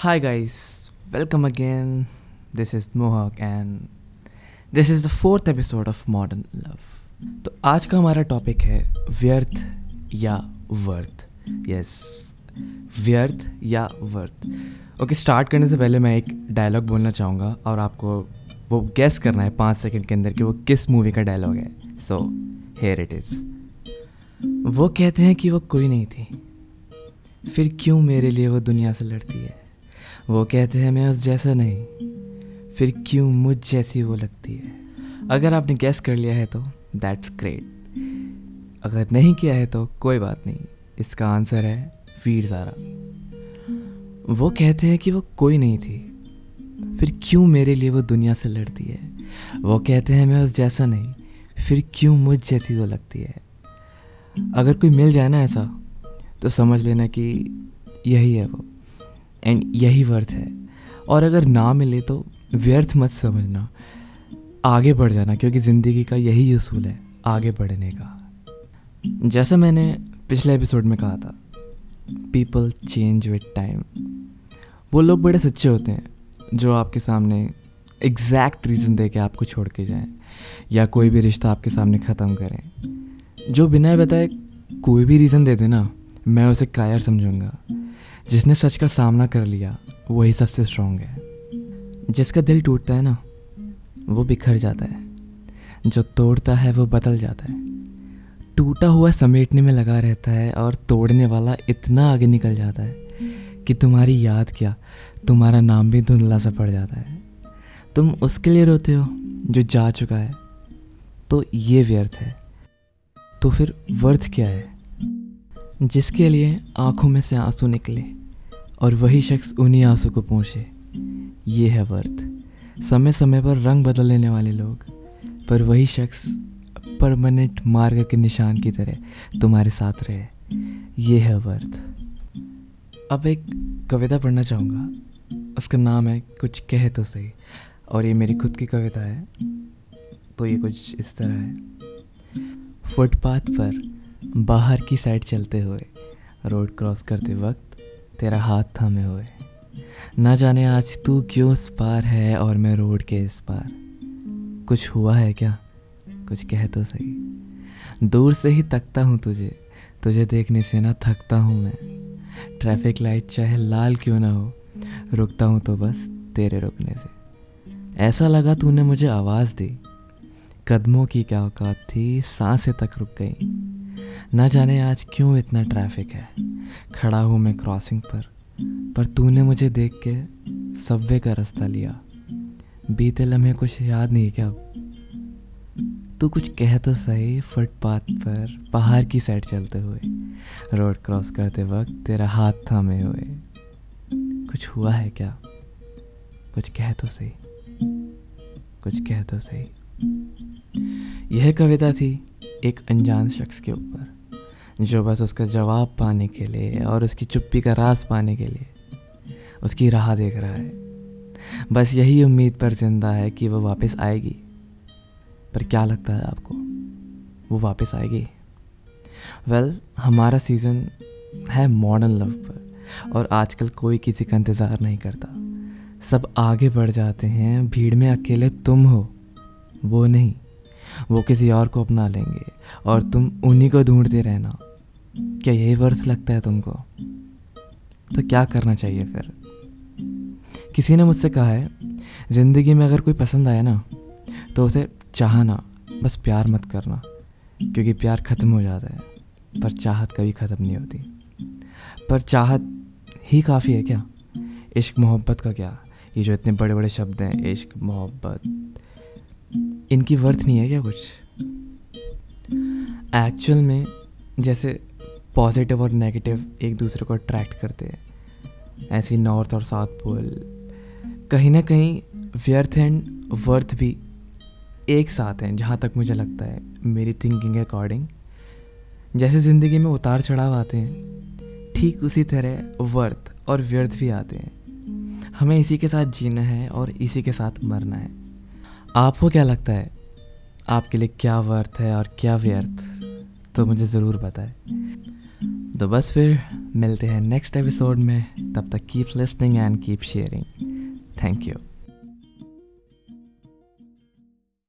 Hi guys, welcome again. This is Mohawk and this is the fourth episode of Modern Love. तो आज का हमारा topic है व्यर्थ या वर्थ. यस व्यर्थ या वर्थ. ओके स्टार्ट करने से पहले मैं एक डायलॉग बोलना चाहूँगा और आपको वो गेस करना है पाँच सेकंड के अंदर कि वो किस मूवी का डायलॉग है. सो हेयर इट इज़ वो कहते हैं कि वो कोई नहीं थी. फिर क्यों मेरे लिए वो दुनिया से लड़ती है? वो कहते हैं, मैं उस जैसा नहीं। फिर क्यों मुझ जैसी वो लगती है? अगर आपने गैस कर लिया है तो दैट्स ग्रेट अगर नहीं किया है तो कोई बात नहीं। इसका आंसर है वीर ज़ारा वो कहते हैं कि वो कोई नहीं थी। फिर क्यों मेरे लिए वो दुनिया से लड़ती है? वो कहते हैं, मैं उस जैसा नहीं। फिर क्यों मुझ जैसी वो लगती है? अगर कोई मिल जाए ना ऐसा तो समझ लेना कि यही है वो। एंड यही वर्थ है। और अगर ना मिले तो व्यर्थ मत समझना। आगे बढ़ जाना, क्योंकि ज़िंदगी का यही उसूल है, आगे बढ़ने का। जैसा मैंने पिछले एपिसोड में कहा था पीपल चेंज विद टाइम वो लोग बड़े सच्चे होते हैं, जो आपके सामने एग्जैक्ट रीज़न दे के आपको छोड़ के जाएँ, या कोई भी रिश्ता आपके सामने ख़त्म करें। जो बिना बताए कोई भी रीज़न दे देना, मैं उसे कायर समझूँगा। जिसने सच का सामना कर लिया, वही सबसे स्ट्रांग है। जिसका दिल टूटता है ना, वो बिखर जाता है। जो तोड़ता है, वो बदल जाता है। टूटा हुआ समेटने में लगा रहता है और तोड़ने वाला इतना आगे निकल जाता है कि तुम्हारी याद क्या, तुम्हारा नाम भी धुंधला सा पड़ जाता है। तुम उसके लिए रोते हो, जो जा चुका है। तो ये व्यर्थ है। तो फिर वर्थ क्या है? जिसके लिए आँखों में से आँसू निकले और वही शख्स उन्हीं आँसू को पहुँचे ये है वर्थ। समय समय पर रंग बदल लेने वाले लोग, पर वही शख्स परमानेंट मार्ग के निशान की तरह तुम्हारे साथ रहे। ये है वर्थ। अब एक कविता पढ़ना चाहूँगा। उसका नाम है कुछ कहे तो सही, और ये मेरी खुद की कविता है तो ये कुछ इस तरह है। फुटपाथ पर बाहर की साइड चलते हुए, रोड क्रॉस करते वक्त तेरा हाथ थामे हुए। ना जाने आज तू क्यों इस पार है और मैं रोड के इस पार। कुछ हुआ है क्या? कुछ कह तो सही। दूर से ही तकता हूँ तुझे तुझे देखने से ना थकता हूँ मैं। ट्रैफ़िक लाइट चाहे लाल क्यों ना हो, रुकता हूँ तो बस तेरे रुकने से। ऐसा लगा तूने मुझे आवाज़ दी। कदमों की क्या औकात थी, साँसें तक रुक गई। ना जाने आज क्यों इतना ट्रैफ़िक है? खड़ा हूँ मैं क्रॉसिंग पर पर तूने मुझे देख के सब्वे का रास्ता लिया। बीते लम्हे कुछ याद नहीं क्या तू कुछ कह तो सही, फुटपाथ पर, पहाड़ की साइड चलते हुए। रोड क्रॉस करते वक्त तेरा हाथ थामे हुए। कुछ हुआ है क्या? कुछ कह तो सही। कुछ कह तो सही। यह कविता थी एक अनजान शख्स के ऊपर। जो बस उसका जवाब पाने के लिए और उसकी चुप्पी का रास पाने के लिए उसकी राह देख रहा है। बस यही उम्मीद पर ज़िंदा है कि वो वापस आएगी। पर क्या लगता है आपको? वो वापस आएगी? वेल well, हमारा सीज़न है मॉडर्न लव पर और आजकल कोई किसी का इंतज़ार नहीं करता। सब आगे बढ़ जाते हैं भीड़ में अकेले तुम हो वो नहीं। वो किसी और को अपना लेंगे और तुम उन्हीं को ढूंढते रहना। क्या यही वर्थ लगता है तुमको? तो क्या करना चाहिए फिर? किसी ने मुझसे कहा है, ज़िंदगी में अगर कोई पसंद आया ना तो उसे चाहना, बस प्यार मत करना, क्योंकि प्यार ख़त्म हो जाता है, पर चाहत कभी ख़त्म नहीं होती। पर चाहत ही काफ़ी है क्या? इश्क, मोहब्बत का क्या? ये जो इतने बड़े बड़े शब्द हैं, इश्क, मोहब्बत, इनकी वर्थ नहीं है क्या कुछ? एक्चुअल में जैसे पॉजिटिव और नेगेटिव एक दूसरे को अट्रैक्ट करते हैं। ऐसी नॉर्थ और साउथ पोल कहीं ना कहीं व्यर्थ एंड वर्थ भी एक साथ हैं, जहाँ तक मुझे लगता है, मेरी थिंकिंग के अकॉर्डिंग जैसे ज़िंदगी में उतार चढ़ाव आते हैं, ठीक उसी तरह वर्थ और व्यर्थ भी आते हैं। हमें इसी के साथ जीना है और इसी के साथ मरना है। आपको क्या लगता है, आपके लिए क्या वर्थ है और क्या व्यर्थ? तो मुझे ज़रूर बताएँ। तो बस फिर मिलते हैं नेक्स्ट एपिसोड में। तब तक keep listening and keep sharing thank you